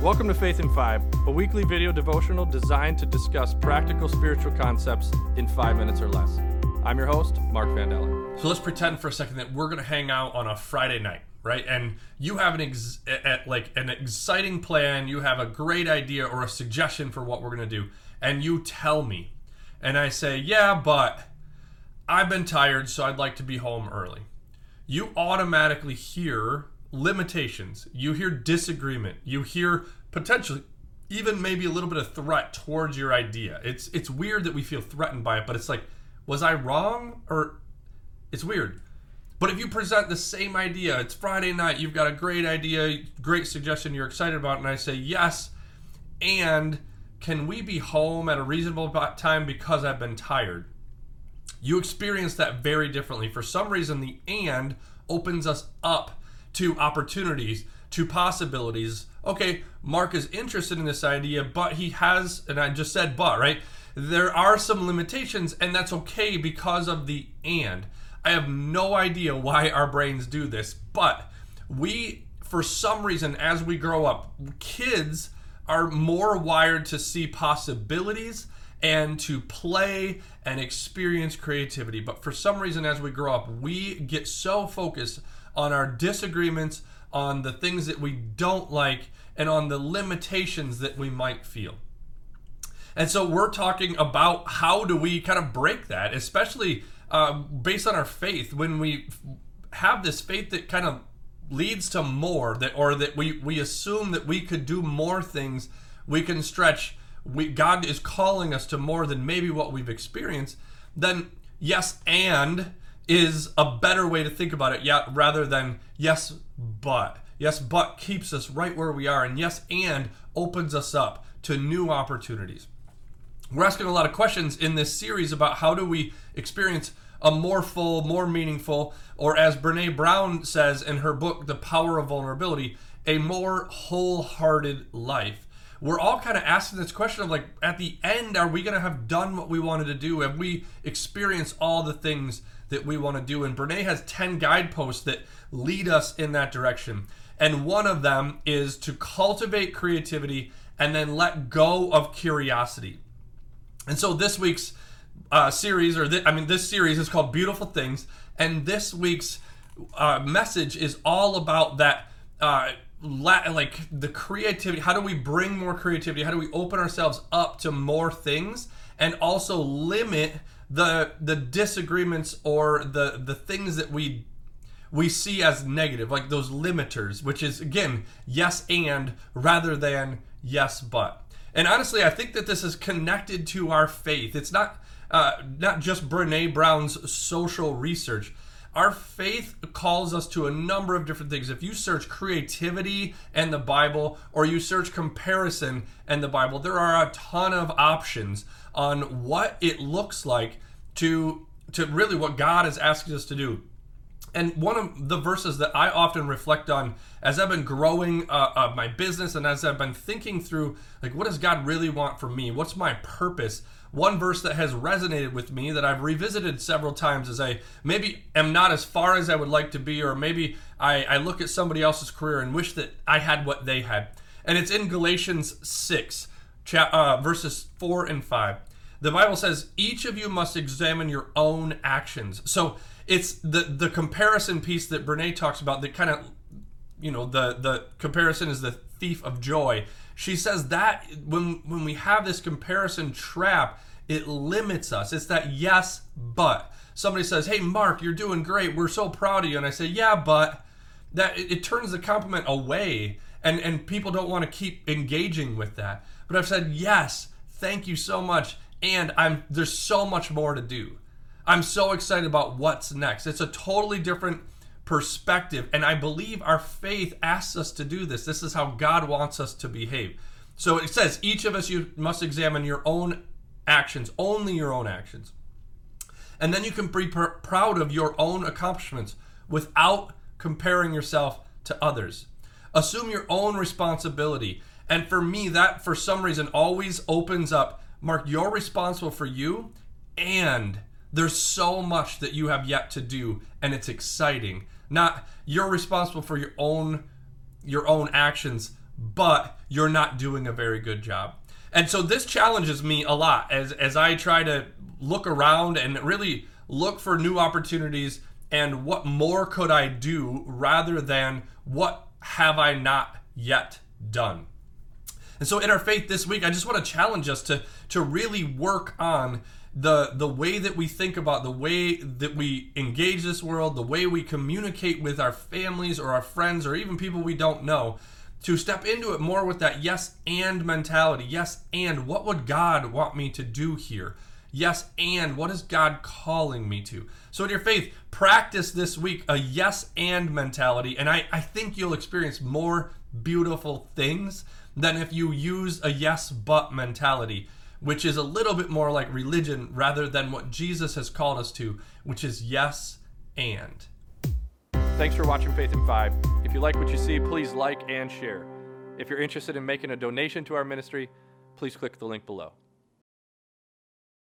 Welcome to Faith in Five, a weekly video devotional designed to discuss practical spiritual concepts in five minutes or less. I'm your host, Mark Vandella. So let's pretend for a second that we're going to hang out on a Friday night, right? And you have an ex- like an exciting plan, you have a great idea or a suggestion for what we're going to do, and you tell me, and I say, "Yeah, but I've been tired, so I'd like to be home early." You automatically hear limitations. You hear disagreement. You hear potentially even maybe a little bit of threat towards your idea. It's it's weird that we feel threatened by it, but it's like, was I wrong or it's weird. But if you present the same idea, it's Friday night, you've got a great idea, great suggestion you're excited about, and I say yes, and can we be home at a reasonable time because I've been tired? You experience that very differently. For some reason, the and opens us up to opportunities, to possibilities. Okay, Mark is interested in this idea, but he has, and I just said but, right? There are some limitations, and that's okay because of the and. I have no idea why our brains do this, but we, for some reason, as we grow up, kids are more wired to see possibilities and to play and experience creativity. But for some reason, as we grow up, we get so focused on our disagreements, on the things that we don't like, and on the limitations that we might feel. And so we're talking about how do we kind of break that, especially uh, based on our faith. When we have this faith that kind of leads to more, that or that we we assume that we could do more things, we can stretch. We God is calling us to more than maybe what we've experienced. Then yes, and is a better way to think about it. Yeah, rather than yes, but yes, but keeps us right where we are, and yes, and opens us up to new opportunities we're asking a lot of questions in this series about how do we experience a more full, more meaningful, or as Brene Brown says in her book, The Power of Vulnerability, a more wholehearted life. We're all kind of asking this question of like, at the end, are we going to have done what we wanted to do? Have we experienced all the things that we want to do? And Brene has 10 guideposts that lead us in that direction. And one of them is to cultivate creativity and then let go of curiosity. And so this week's uh, series, or th- I mean, this series is called Beautiful Things, and this week's uh, message is all about that. Uh, la- like the creativity how do we bring more creativity how do we open ourselves up to more things and also limit the the disagreements or the the things that we we see as negative like those limiters which is again yes and rather than yes but and honestly, I think that this is connected to our faith. It's not uh, not just Brene Brown's social research. Our faith calls us to a number of different things. If you search creativity and the Bible, or you search comparison and the Bible, there are a ton of options on what it looks like to to really what God is asking us to do. And one of the verses that I often reflect on as I've been growing uh, uh, my business and as I've been thinking through, like, what does God really want from me? What's my purpose? One verse that has resonated with me that I've revisited several times as I maybe am not as far as I would like to be, or maybe I, I look at somebody else's career and wish that I had what they had. And it's in Galatians 6, cha- uh, verses 4 and 5. The Bible says, each of you must examine your own actions. So it's the, the comparison piece that Brene talks about that kind of you know the the comparison is the thief of joy. She says that when when we have this comparison trap it limits us. It's that yes but. Somebody says hey mark you're doing great. We're so proud of you. And i say yeah but. That it, it turns the compliment away and and people don't want to keep engaging with that. But i've said yes thank you so much and i'm there's so much more to do i'm so excited about what's next it's a totally different perspective. And I believe our faith asks us to do this. This is how God wants us to behave. So it says, each of us, you must examine your own actions, only your own actions. And then you can be pr- proud of your own accomplishments without comparing yourself to others. Assume your own responsibility. And for me, that for some reason always opens up Mark, you're responsible for you, and there's so much that you have yet to do, and it's exciting. Not you're responsible for your own your own actions, but you're not doing a very good job. And so this challenges me a lot as as I try to look around and really look for new opportunities and what more could I do rather than what have I not yet done. And so in our faith this week, I just want to challenge us to to really work on the the way that we think about the way that we engage this world, the way we communicate with our families or our friends or even people we don't know, to step into it more with that yes and mentality. Yes, and what would God want me to do here? Yes, and what is God calling me to? So, in your faith, practice this week a yes and mentality, and I, I think you'll experience more beautiful things than if you use a yes but mentality, which is a little bit more like religion rather than what Jesus has called us to, which is yes and. Thanks for watching Faith in Five. If you like what you see, please like and share. If you're interested in making a donation to our ministry, please click the link below.